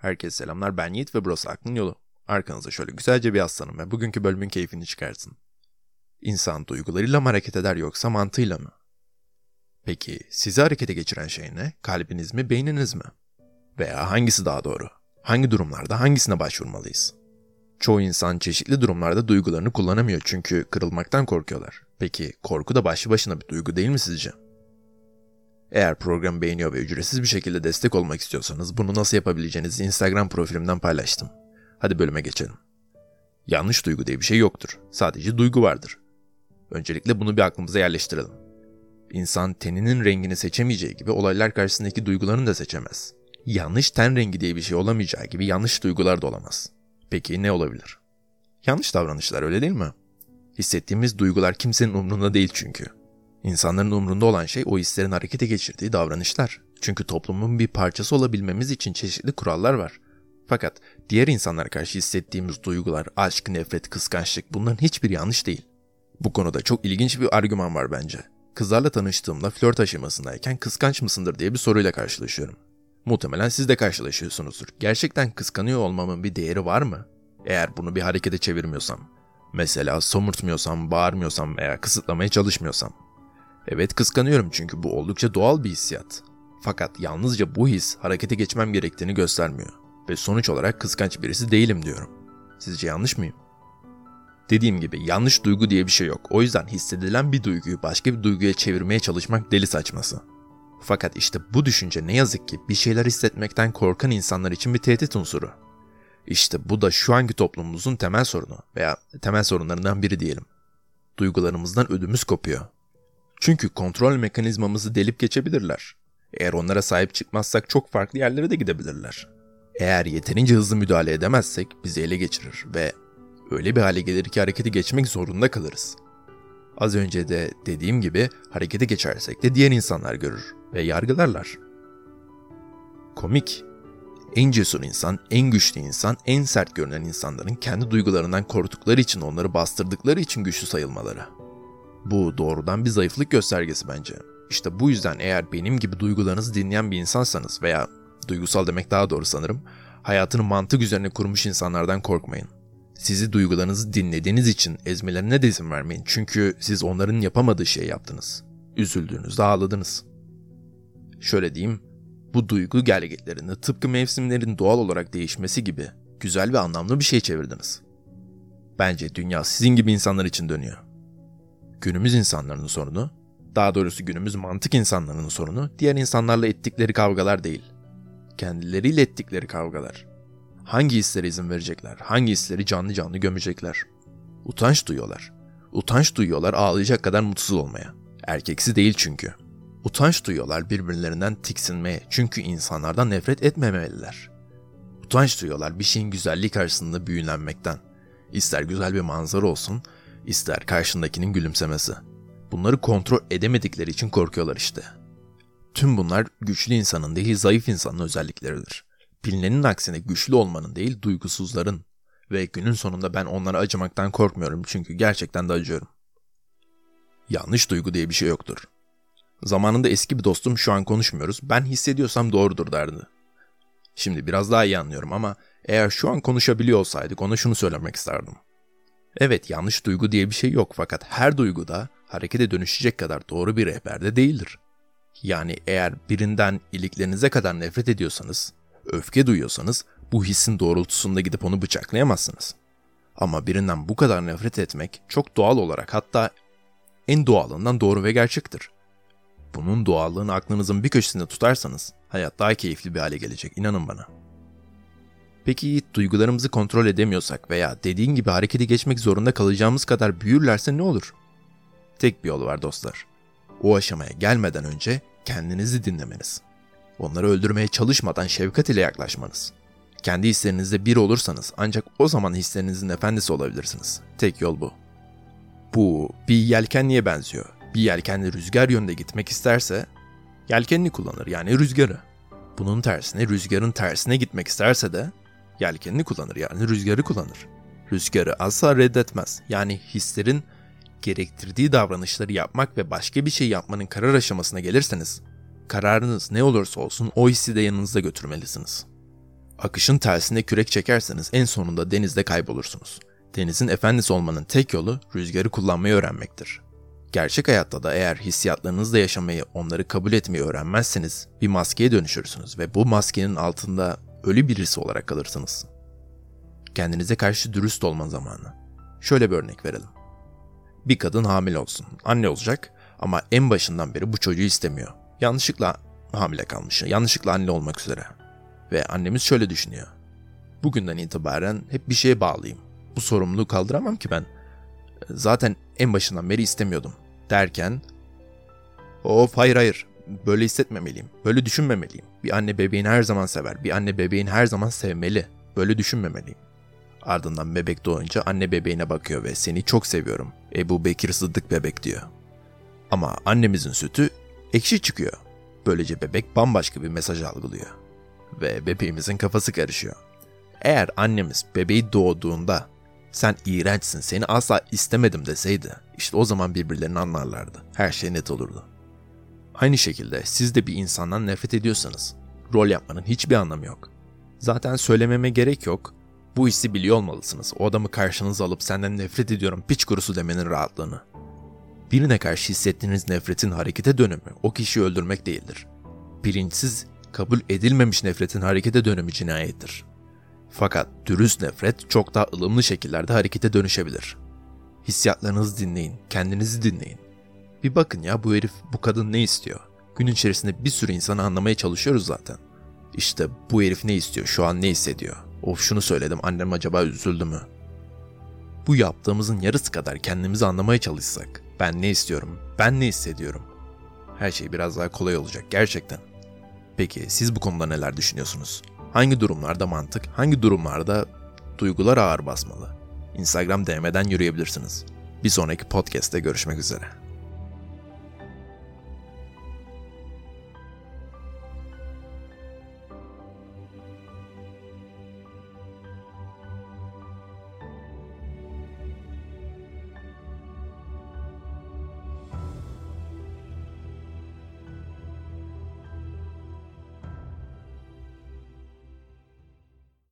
Herkese selamlar ben Yiğit ve burası Aklın Yolu. Arkanıza şöyle güzelce bir aslanım ve bugünkü bölümün keyfini çıkarsın. İnsan duygularıyla mı hareket eder yoksa mantığıyla mı? Peki sizi harekete geçiren şey ne? Kalbiniz mi, beyniniz mi? Veya hangisi daha doğru? Hangi durumlarda hangisine başvurmalıyız? Çoğu insan çeşitli durumlarda duygularını kullanamıyor çünkü kırılmaktan korkuyorlar. Peki korku da başlı başına bir duygu değil mi sizce? Eğer programı beğeniyor ve ücretsiz bir şekilde destek olmak istiyorsanız bunu nasıl yapabileceğinizi Instagram profilimden paylaştım. Hadi bölüme geçelim. Yanlış duygu diye bir şey yoktur. Sadece duygu vardır. Öncelikle bunu bir aklımıza yerleştirelim. İnsan teninin rengini seçemeyeceği gibi olaylar karşısındaki duygularını da seçemez. Yanlış ten rengi diye bir şey olamayacağı gibi yanlış duygular da olamaz. Peki ne olabilir? Yanlış davranışlar öyle değil mi? Hissettiğimiz duygular kimsenin umrunda değil çünkü. İnsanların umrunda olan şey o hislerin harekete geçirdiği davranışlar. Çünkü toplumun bir parçası olabilmemiz için çeşitli kurallar var. Fakat diğer insanlara karşı hissettiğimiz duygular, aşk, nefret, kıskançlık bunların hiçbir yanlış değil. Bu konuda çok ilginç bir argüman var bence. Kızlarla tanıştığımda flört aşamasındayken kıskanç mısındır diye bir soruyla karşılaşıyorum. Muhtemelen siz de karşılaşıyorsunuzdur. Gerçekten kıskanıyor olmamın bir değeri var mı? Eğer bunu bir harekete çevirmiyorsam. Mesela somurtmuyorsam, bağırmıyorsam veya kısıtlamaya çalışmıyorsam. Evet kıskanıyorum çünkü bu oldukça doğal bir hissiyat. Fakat yalnızca bu his harekete geçmem gerektiğini göstermiyor. Ve sonuç olarak kıskanç birisi değilim diyorum. Sizce yanlış mıyım? Dediğim gibi yanlış duygu diye bir şey yok. O yüzden hissedilen bir duyguyu başka bir duyguya çevirmeye çalışmak deli saçması. Fakat işte bu düşünce ne yazık ki bir şeyler hissetmekten korkan insanlar için bir tehdit unsuru. İşte bu da şu anki toplumumuzun temel sorunu veya temel sorunlarından biri diyelim. Duygularımızdan ödümüz kopuyor. Çünkü kontrol mekanizmamızı delip geçebilirler. Eğer onlara sahip çıkmazsak çok farklı yerlere de gidebilirler. Eğer yeterince hızlı müdahale edemezsek bizi ele geçirir ve öyle bir hale gelir ki hareketi geçmek zorunda kalırız. Az önce de dediğim gibi harekete geçersek de diğer insanlar görür ve yargılarlar. Komik. En cesur insan, en güçlü insan, en sert görünen insanların kendi duygularından korktukları için onları bastırdıkları için güçlü sayılmaları. Bu doğrudan bir zayıflık göstergesi bence. İşte bu yüzden eğer benim gibi duygularınızı dinleyen bir insansanız veya duygusal demek daha doğru sanırım, hayatını mantık üzerine kurmuş insanlardan korkmayın. Sizi duygularınızı dinlediğiniz için ezmelerine de izin vermeyin. Çünkü siz onların yapamadığı şeyi yaptınız. Üzüldüğünüzde ağladınız. Şöyle diyeyim, bu duygu gelgitlerini tıpkı mevsimlerin doğal olarak değişmesi gibi güzel ve anlamlı bir şey çevirdiniz. Bence dünya sizin gibi insanlar için dönüyor. Günümüz insanlarının sorunu, daha doğrusu günümüz mantık insanlarının sorunu diğer insanlarla ettikleri kavgalar değil. Kendileriyle ettikleri kavgalar. Hangi hislere izin verecekler? Hangi hisleri canlı canlı gömecekler? Utanç duyuyorlar. Utanç duyuyorlar ağlayacak kadar mutsuz olmaya. Erkeksi değil çünkü. Utanç duyuyorlar birbirlerinden tiksinmeye çünkü insanlardan nefret etmemeliler. Utanç duyuyorlar bir şeyin güzelliği karşısında büyülenmekten. İster güzel bir manzara olsun, ister karşındakinin gülümsemesi. Bunları kontrol edemedikleri için korkuyorlar işte. Tüm bunlar güçlü insanın değil zayıf insanın özellikleridir. Bilinenin aksine güçlü olmanın değil duygusuzların. Ve günün sonunda ben onlara acımaktan korkmuyorum çünkü gerçekten de acıyorum. Yanlış duygu diye bir şey yoktur. Zamanında eski bir dostum şu an konuşmuyoruz. Ben hissediyorsam doğrudur derdi. Şimdi biraz daha iyi anlıyorum ama eğer şu an konuşabiliyor olsaydık ona şunu söylemek isterdim. Evet yanlış duygu diye bir şey yok fakat her duygu da harekete dönüşecek kadar doğru bir rehberde değildir. Yani eğer birinden iliklerinize kadar nefret ediyorsanız, öfke duyuyorsanız bu hissin doğrultusunda gidip onu bıçaklayamazsınız. Ama birinden bu kadar nefret etmek çok doğal olarak hatta en doğalından doğru ve gerçektir. Bunun doğallığını aklınızın bir köşesinde tutarsanız hayat daha keyifli bir hale gelecek inanın bana. Peki duygularımızı kontrol edemiyorsak veya dediğin gibi harekete geçmek zorunda kalacağımız kadar büyürlerse ne olur? Tek bir yol var dostlar. O aşamaya gelmeden önce kendinizi dinlemeniz. Onları öldürmeye çalışmadan şefkat ile yaklaşmanız. Kendi hislerinizde bir olursanız ancak o zaman hislerinizin efendisi olabilirsiniz. Tek yol bu. Bu bir yelkenliğe benziyor. Bir yelkenli rüzgar yönde gitmek isterse yelkenini kullanır yani rüzgarı. Bunun tersine rüzgarın tersine gitmek isterse de yelkenini kullanır yani rüzgarı kullanır. Rüzgarı asla reddetmez. Yani hislerin gerektirdiği davranışları yapmak ve başka bir şey yapmanın karar aşamasına gelirseniz, kararınız ne olursa olsun o hissi de yanınızda götürmelisiniz. Akışın tersine kürek çekerseniz en sonunda denizde kaybolursunuz. Denizin efendisi olmanın tek yolu rüzgarı kullanmayı öğrenmektir. Gerçek hayatta da eğer hissiyatlarınızla yaşamayı, onları kabul etmeyi öğrenmezseniz bir maskeye dönüşürsünüz ve bu maskenin altında ölü birisi olarak kalırsınız. Kendinize karşı dürüst olma zamanı. Şöyle bir örnek verelim. Bir kadın hamile olsun, anne olacak ama en başından beri bu çocuğu istemiyor. Yanlışlıkla hamile kalmış, yanlışlıkla anne olmak üzere. Ve annemiz şöyle düşünüyor. Bugünden itibaren hep bir şeye bağlıyım. Bu sorumluluğu kaldıramam ki ben. Zaten en başından beri istemiyordum. Derken, of hayır hayır, böyle hissetmemeliyim, böyle düşünmemeliyim. Bir anne bebeğini her zaman sever, bir anne bebeğini her zaman sevmeli. Böyle düşünmemeliyim. Ardından bebek doğunca anne bebeğine bakıyor ve seni çok seviyorum. Ebu Bekir Sıddık bebek diyor. Ama annemizin sütü ekşi çıkıyor. Böylece bebek bambaşka bir mesaj algılıyor. Ve bebeğimizin kafası karışıyor. Eğer annemiz bebeği doğduğunda sen iğrençsin seni asla istemedim deseydi işte o zaman birbirlerini anlarlardı. Her şey net olurdu. Aynı şekilde siz de bir insandan nefret ediyorsanız rol yapmanın hiçbir anlamı yok. Zaten söylememe gerek yok. Bu hissi biliyor olmalısınız. O adamı karşınıza alıp senden nefret ediyorum piç kurusu demenin rahatlığını. Birine karşı hissettiğiniz nefretin harekete dönümü o kişiyi öldürmek değildir. Bilinçsiz, kabul edilmemiş nefretin harekete dönümü cinayettir. Fakat dürüst nefret çok daha ılımlı şekillerde harekete dönüşebilir. Hissiyatlarınızı dinleyin, kendinizi dinleyin. Bir bakın ya bu herif, bu kadın ne istiyor? Gün içerisinde bir sürü insanı anlamaya çalışıyoruz zaten. İşte bu herif ne istiyor, şu an ne hissediyor? Of şunu söyledim, annem acaba üzüldü mü? Bu yaptığımızın yarısı kadar kendimizi anlamaya çalışsak, ben ne istiyorum, ben ne hissediyorum? Her şey biraz daha kolay olacak gerçekten. Peki siz bu konuda neler düşünüyorsunuz? Hangi durumlarda mantık, hangi durumlarda duygular ağır basmalı? Instagram DM'den yürüyebilirsiniz. Bir sonraki podcast'te görüşmek üzere.